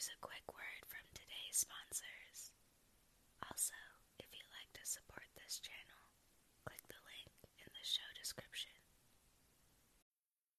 Here's a quick word from today's sponsors. Also, if you'd like to support this channel, click the link in the show description.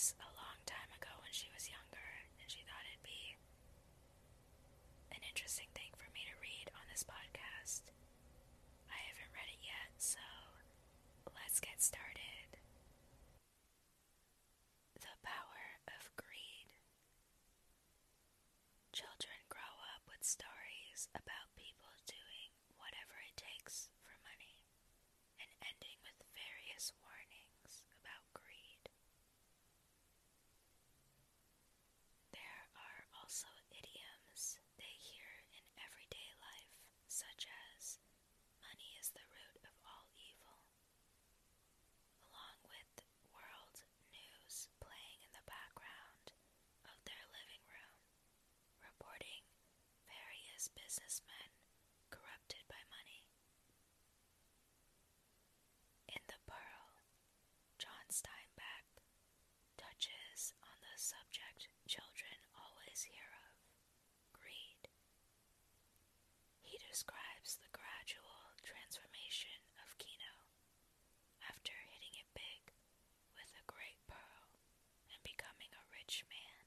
This a long time ago when she was younger, and she thought it'd be an interesting thing for me to read on this podcast. I haven't read it yet, so let's get started. The power of greed. Children grow up with stories about people doing whatever it takes for money and ending with various warnings about greed. There are also idioms they hear in everyday life, such as money is the root of all evil, along with world news playing in the background of their living room, reporting various businessmen corrupted by money. In The Pearl, John Steinbeck touches on the subject children always hear of greed. He describes the gradual transformation of Kino after hitting it big with a great pearl and becoming a rich man.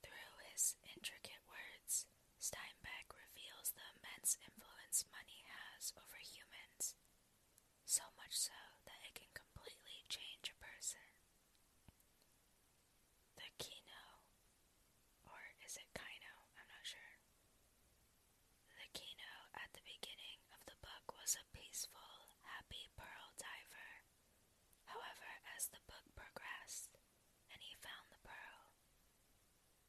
Through his intricate words, Steinbeck reveals the immense influence money has over humans, so that it can completely change a person. The Kino, or is it Kino? I'm not sure. The Kino at the beginning of the book was a peaceful, happy pearl diver. However, as the book progressed and he found the pearl,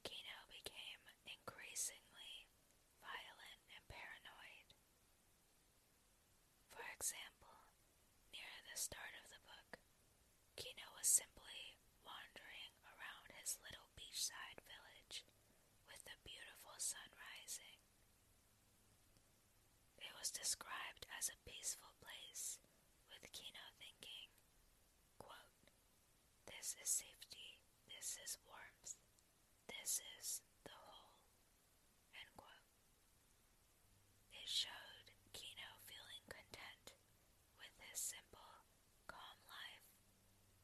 Kino became increasingly violent and paranoid. For example, the start of the book, Kino was simply wandering around his little beachside village with the beautiful sun rising. It was described as a peaceful place, with Kino thinking, quote, This is safety, this is warmth, this is the whole, end quote. It showed Kino feeling content with his simple, calm life,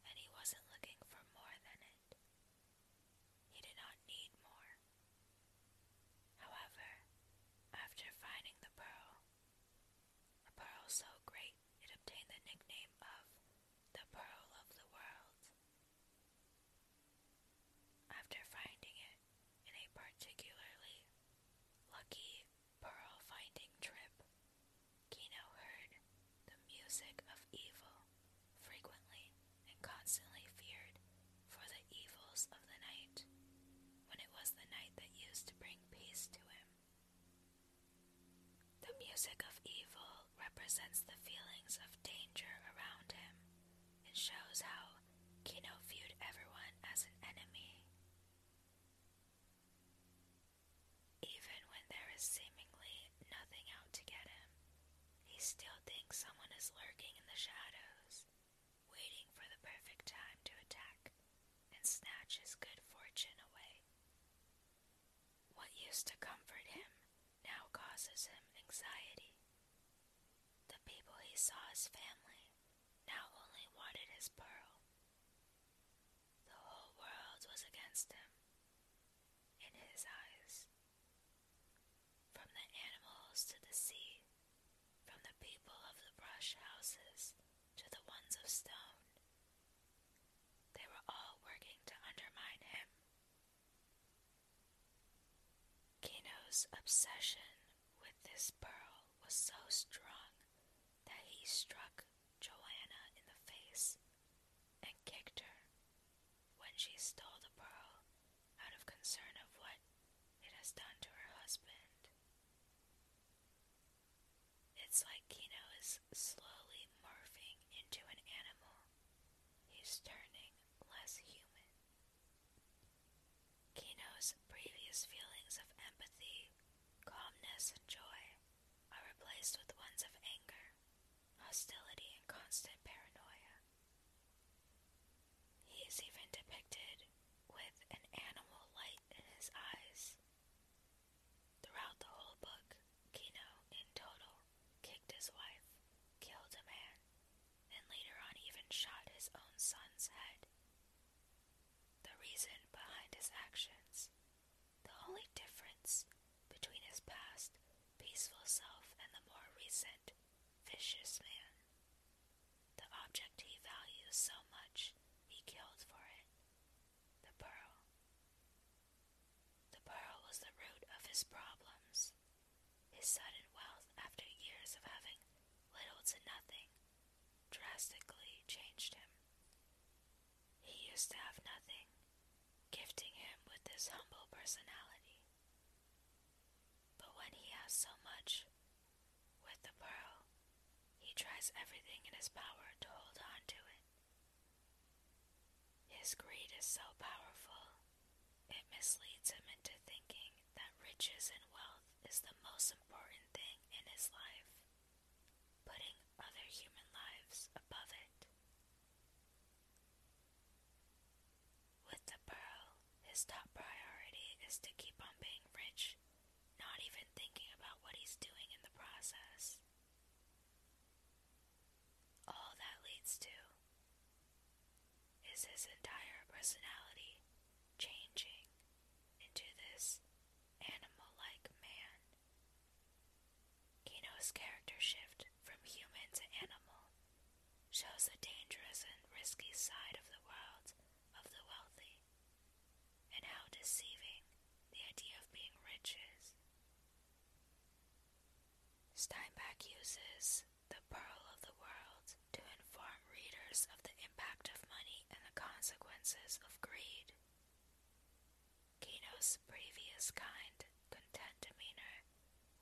and he wasn't looking for more than it. He did not need more. However, after finding the pearl, a pearl so great it obtained the nickname of the Pearl of the World. After finding it in a particularly lucky pearl finding trip, Kino heard the music of evil frequently and constantly feared for the evils of the night when it was the night that used to bring peace to him. The music of evil represents the feelings of danger around him and shows how Kino viewed everyone as an enemy. Even when there is seemingly nothing out to get him, he still thinks someone is lurking in the shadows, waiting for the perfect time to attack and snatch his good fortune away. What used to comfort him now causes him anxiety. The people he saw as family now only wanted his pearl. The whole world was against him, in his eyes. From the animals to the sea, from the people of the brush houses to the ones of stone, they were all working to undermine him. Kino's obsession this pearl was so strong that he struck Juana in the face and kicked her when she stole the pearl out of concern of what it has done to her husband. It's like Kino is slowly morphing into an animal. He's turning less human. Kino's previous feelings of empathy, calmness, and joy are replaced with ones of anger, hostility, and constant paranoia. He is even depicted with an animal light in his eyes. Throughout the whole book, Kino, in total, kicked his wife, killed a man, and later on even shot his own son's head. The reason behind his actions, the only difference between his past, peaceful self and the more recent, vicious man. The object he values so much, he killed for it. The pearl. The pearl was the root of his problems. His sudden wealth after years of having little to nothing drastically changed him. He used to have nothing, gifting him with this humble personality. But when he has so much, with the pearl, he tries everything in his power to hold on to it. His greed is so powerful, it misleads him riches and wealth is the most important thing in his life, putting other human lives above it. With the pearl, his top priority is to keep on being rich, not even thinking about what he's doing in the process. All that leads to is his entire personality changing into this animal like man. Kino's character shift from human to animal shows the dangerous and risky side of the world of the wealthy and how deceiving the idea of being rich is. Steinbeck uses the pearl of the world to inform readers of the impact of money and the consequences of greed. Kino's previous kind, content demeanor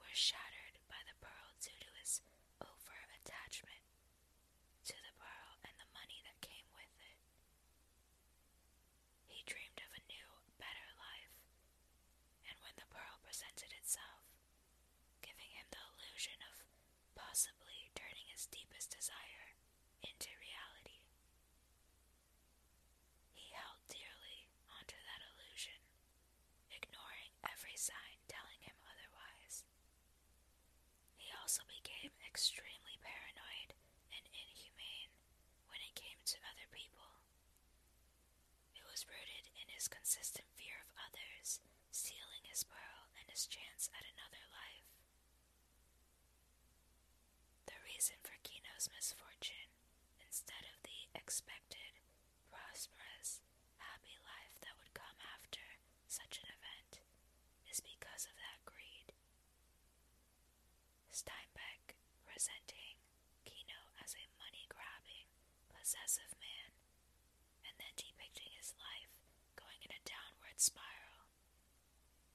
was shattered by the pearl due to his over attachment to the pearl and the money that came with it. He dreamed of a new, better life, and when the pearl presented itself, giving him the illusion of possibly turning his deepest desire into reality, he held dearly onto that illusion, ignoring every sign telling him otherwise. He also became extremely paranoid and inhumane when it came to other people. It was rooted in his consistent fear of others stealing his pearl and his chance at another life. The reason for Kino's misfortune, instead of the expected, prosperous, happy life that would come after such an event, is because of that greed. Steinbeck presenting Kino as a money grabbing, possessive man, and then depicting his life spiral,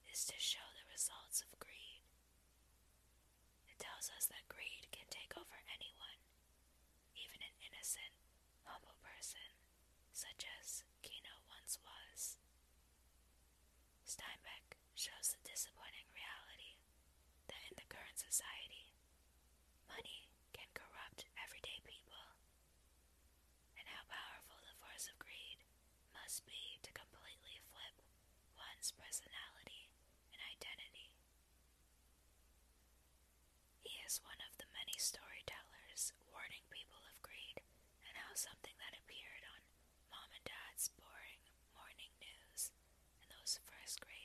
is to show the results of greed. It tells us that greed can take over anyone, even an innocent, humble person, such as Kino once was. Steinbeck shows the disappointing reality that in the current society, money can corrupt everyday people, and how powerful the force of greed must be to completely flip one's personality and identity. He is one of the many storytellers warning people of greed and how something that appeared on mom and dad's boring morning news and those first grade